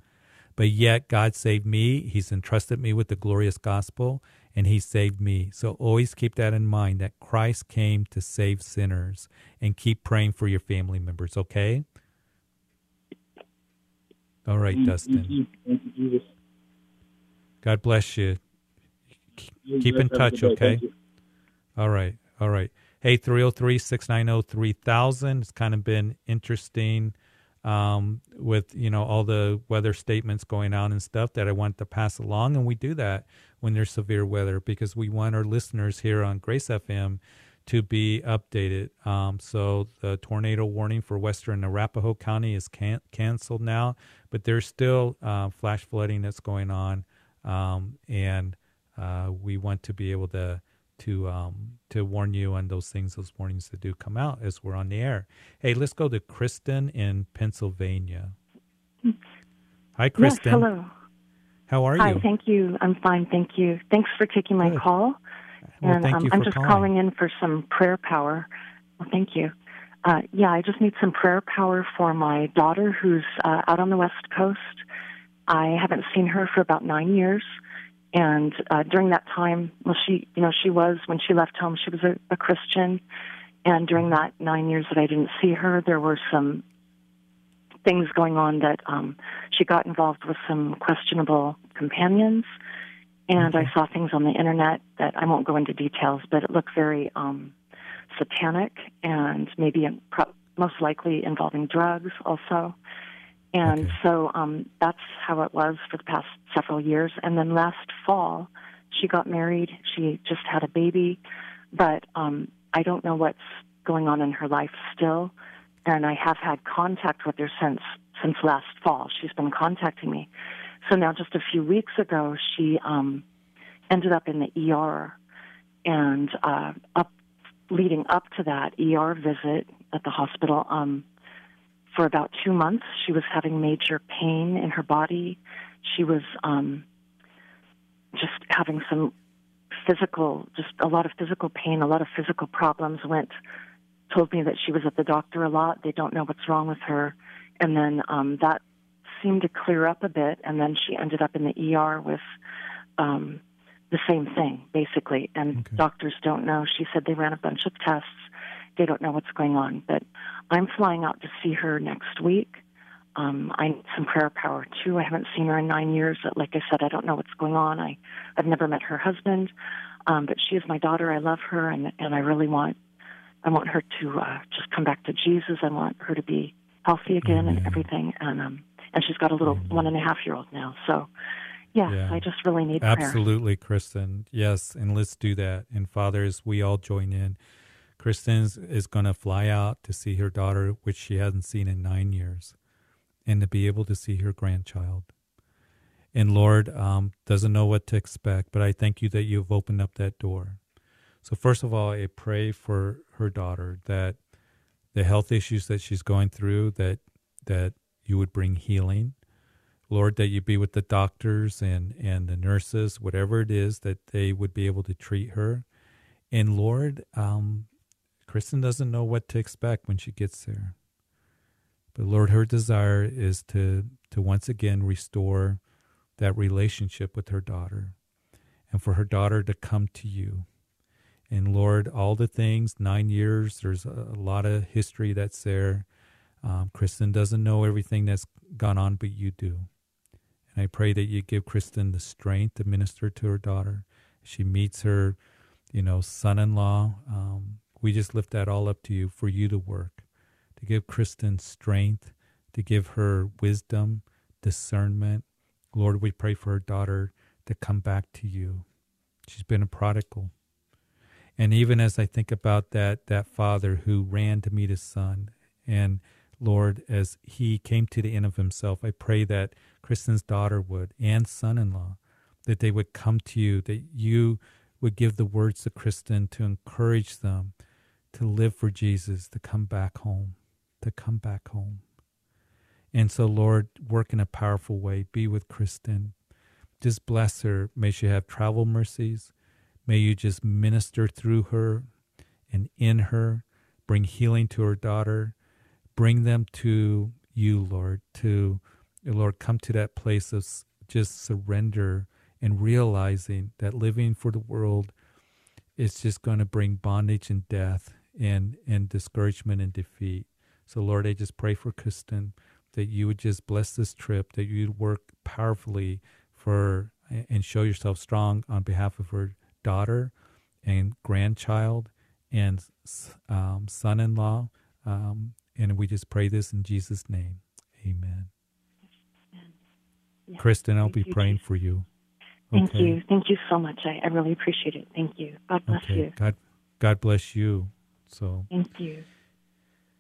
But yet God saved me. He's entrusted me with the glorious gospel and he saved me. So always keep that in mind that Christ came to save sinners and keep praying for your family members, okay? All right, Dustin. God bless you. Keep in touch, okay? All right. All right. Hey, 303 690 3000. It's kind of been interesting um, with, you know, all the weather statements going on and stuff that I want to pass along. And we do that when there's severe weather because we want our listeners here on Grace FM to be updated. Um, so the tornado warning for western Arapahoe County is can- canceled now, but there's still uh, flash flooding that's going on. Um, and uh, we want to be able to to um, to warn you on those things, those warnings that do come out as we're on the air. Hey, let's go to Kristen in Pennsylvania. Hi, Kristen. Yes, hello. How are you? Hi, thank you. I'm fine, thank you. Thanks for taking my Good. call. Well, and um, I'm just calling. calling in for some prayer power. Well, thank you. Uh, yeah, I just need some prayer power for my daughter who's uh, out on the West Coast. I haven't seen her for about nine years. And uh, during that time, well, she, you know, she was when she left home, she was a, a Christian. And during that nine years that I didn't see her, there were some things going on that um, she got involved with some questionable companions. And I saw things on the internet that I won't go into details, but it looked very um, satanic and maybe in, pro- most likely involving drugs also. And Okay. so um, that's how it was for the past several years. And then last fall, she got married. She just had a baby, but um, I don't know what's going on in her life still. And I have had contact with her since since last fall. She's been contacting me. So now, just a few weeks ago, she um, ended up in the ER, and uh, up leading up to that ER visit at the hospital. Um, for about two months, she was having major pain in her body. She was um, just having some physical, just a lot of physical pain, a lot of physical problems. Went, told me that she was at the doctor a lot. They don't know what's wrong with her. And then um, that seemed to clear up a bit. And then she ended up in the ER with um, the same thing, basically. And Okay. doctors don't know. She said they ran a bunch of tests. They don't know what's going on. But I'm flying out to see her next week. Um, I need some prayer power too. I haven't seen her in nine years. Like I said, I don't know what's going on. I, I've never met her husband, um, but she is my daughter. I love her, and and I really want, I want her to uh, just come back to Jesus. I want her to be healthy again and everything. And um, and she's got a little Amen. one and a half year old now. So, yeah, Yeah. I just really need prayer. Absolutely, Kristen. Yes, and let's do that. And fathers, we all join in. Kristen is- is going to fly out to see her daughter, which she hasn't seen in nine years, and to be able to see her grandchild. And Lord um, doesn't know what to expect, but I thank you that you've opened up that door. So first of all, I pray for her daughter that the health issues that she's going through that that you would bring healing. Lord, that you be with the doctors and, and the nurses, whatever it is, that they would be able to treat her. And Lord, um, Kristen doesn't know what to expect when she gets there. But Lord, her desire is to, to once again restore that relationship with her daughter and for her daughter to come to you. And Lord, all the things, nine years, there's a, lot of history that's there. Um, Kristen doesn't know everything that's gone on, but you do. And I pray that you give Kristen the strength to minister to her daughter. She meets her, you know, son-in-law. Um, we just lift that all up to you for you to work, to give Kristen strength, to give her wisdom, discernment. Lord, we pray for her daughter to come back to you. She's been a prodigal. And even as I think about that that father who ran to meet his son, and Lord, as he came to the end of himself, I pray that Kristen's daughter would and son-in-law, that they would come to you, that you would give the words to Kristen to encourage them to live for Jesus, to come back home, to come back home. And so, Lord, work in a powerful way. Be with Kristen. Just bless her. May she have travel mercies. May you just minister through her and in her, bring healing to her daughter, bring them to you, Lord, to, Lord, come to that place of just surrender and realizing that living for the world is just going to bring bondage and death and, and discouragement and defeat. So, Lord, I just pray for Kristen that you would just bless this trip, that you'd work powerfully for and show yourself strong on behalf of her daughter and grandchild and um, son in law. Um, and we just pray this in Jesus' name. Amen. Yeah. Kristen, I'll Thank be praying for you. Thank okay. you. Thank you so much. I, I really appreciate it. Thank you. God bless okay. you. God, God bless you. So thank you.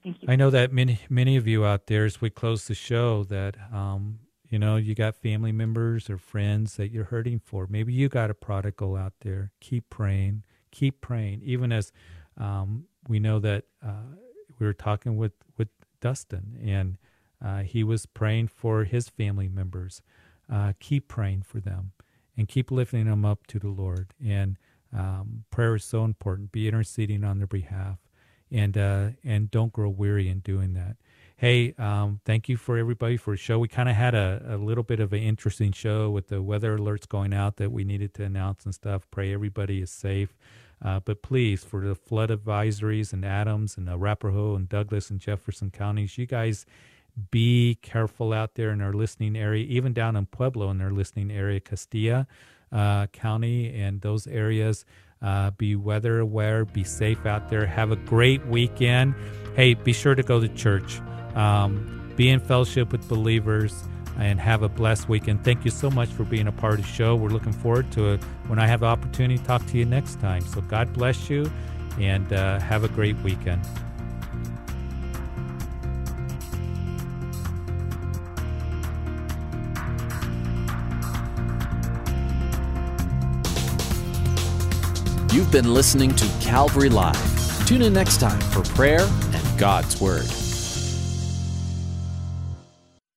Thank you. I know that many many of you out there, as we close the show, that um, you know, you got family members or friends that you're hurting for. Maybe you got a prodigal out there. Keep praying. Keep praying. Even as um, we know that uh, we were talking with, with Dustin, and uh, he was praying for his family members. Uh, keep praying for them and keep lifting them up to the Lord. And um, prayer is so important. Be interceding on their behalf, and uh, and don't grow weary in doing that. Hey, um, thank you for everybody for the show. We kind of had a, a little bit of an interesting show with the weather alerts going out that we needed to announce and stuff. Pray everybody is safe. Uh, but please, for the flood advisories in Adams and Arapahoe and Douglas and Jefferson counties, you guys be careful out there in our listening area, even down in Pueblo in their listening area, Costilla uh, County and those areas. Uh, be weather aware, be safe out there. Have a great weekend. Hey, be sure to go to church. Um, be in fellowship with believers and have a blessed weekend. Thank you so much for being a part of the show. We're looking forward to it when I have the opportunity to talk to you next time. So God bless you and uh, have a great weekend. You've been listening to Calvary Live. Tune in next time for prayer and God's Word.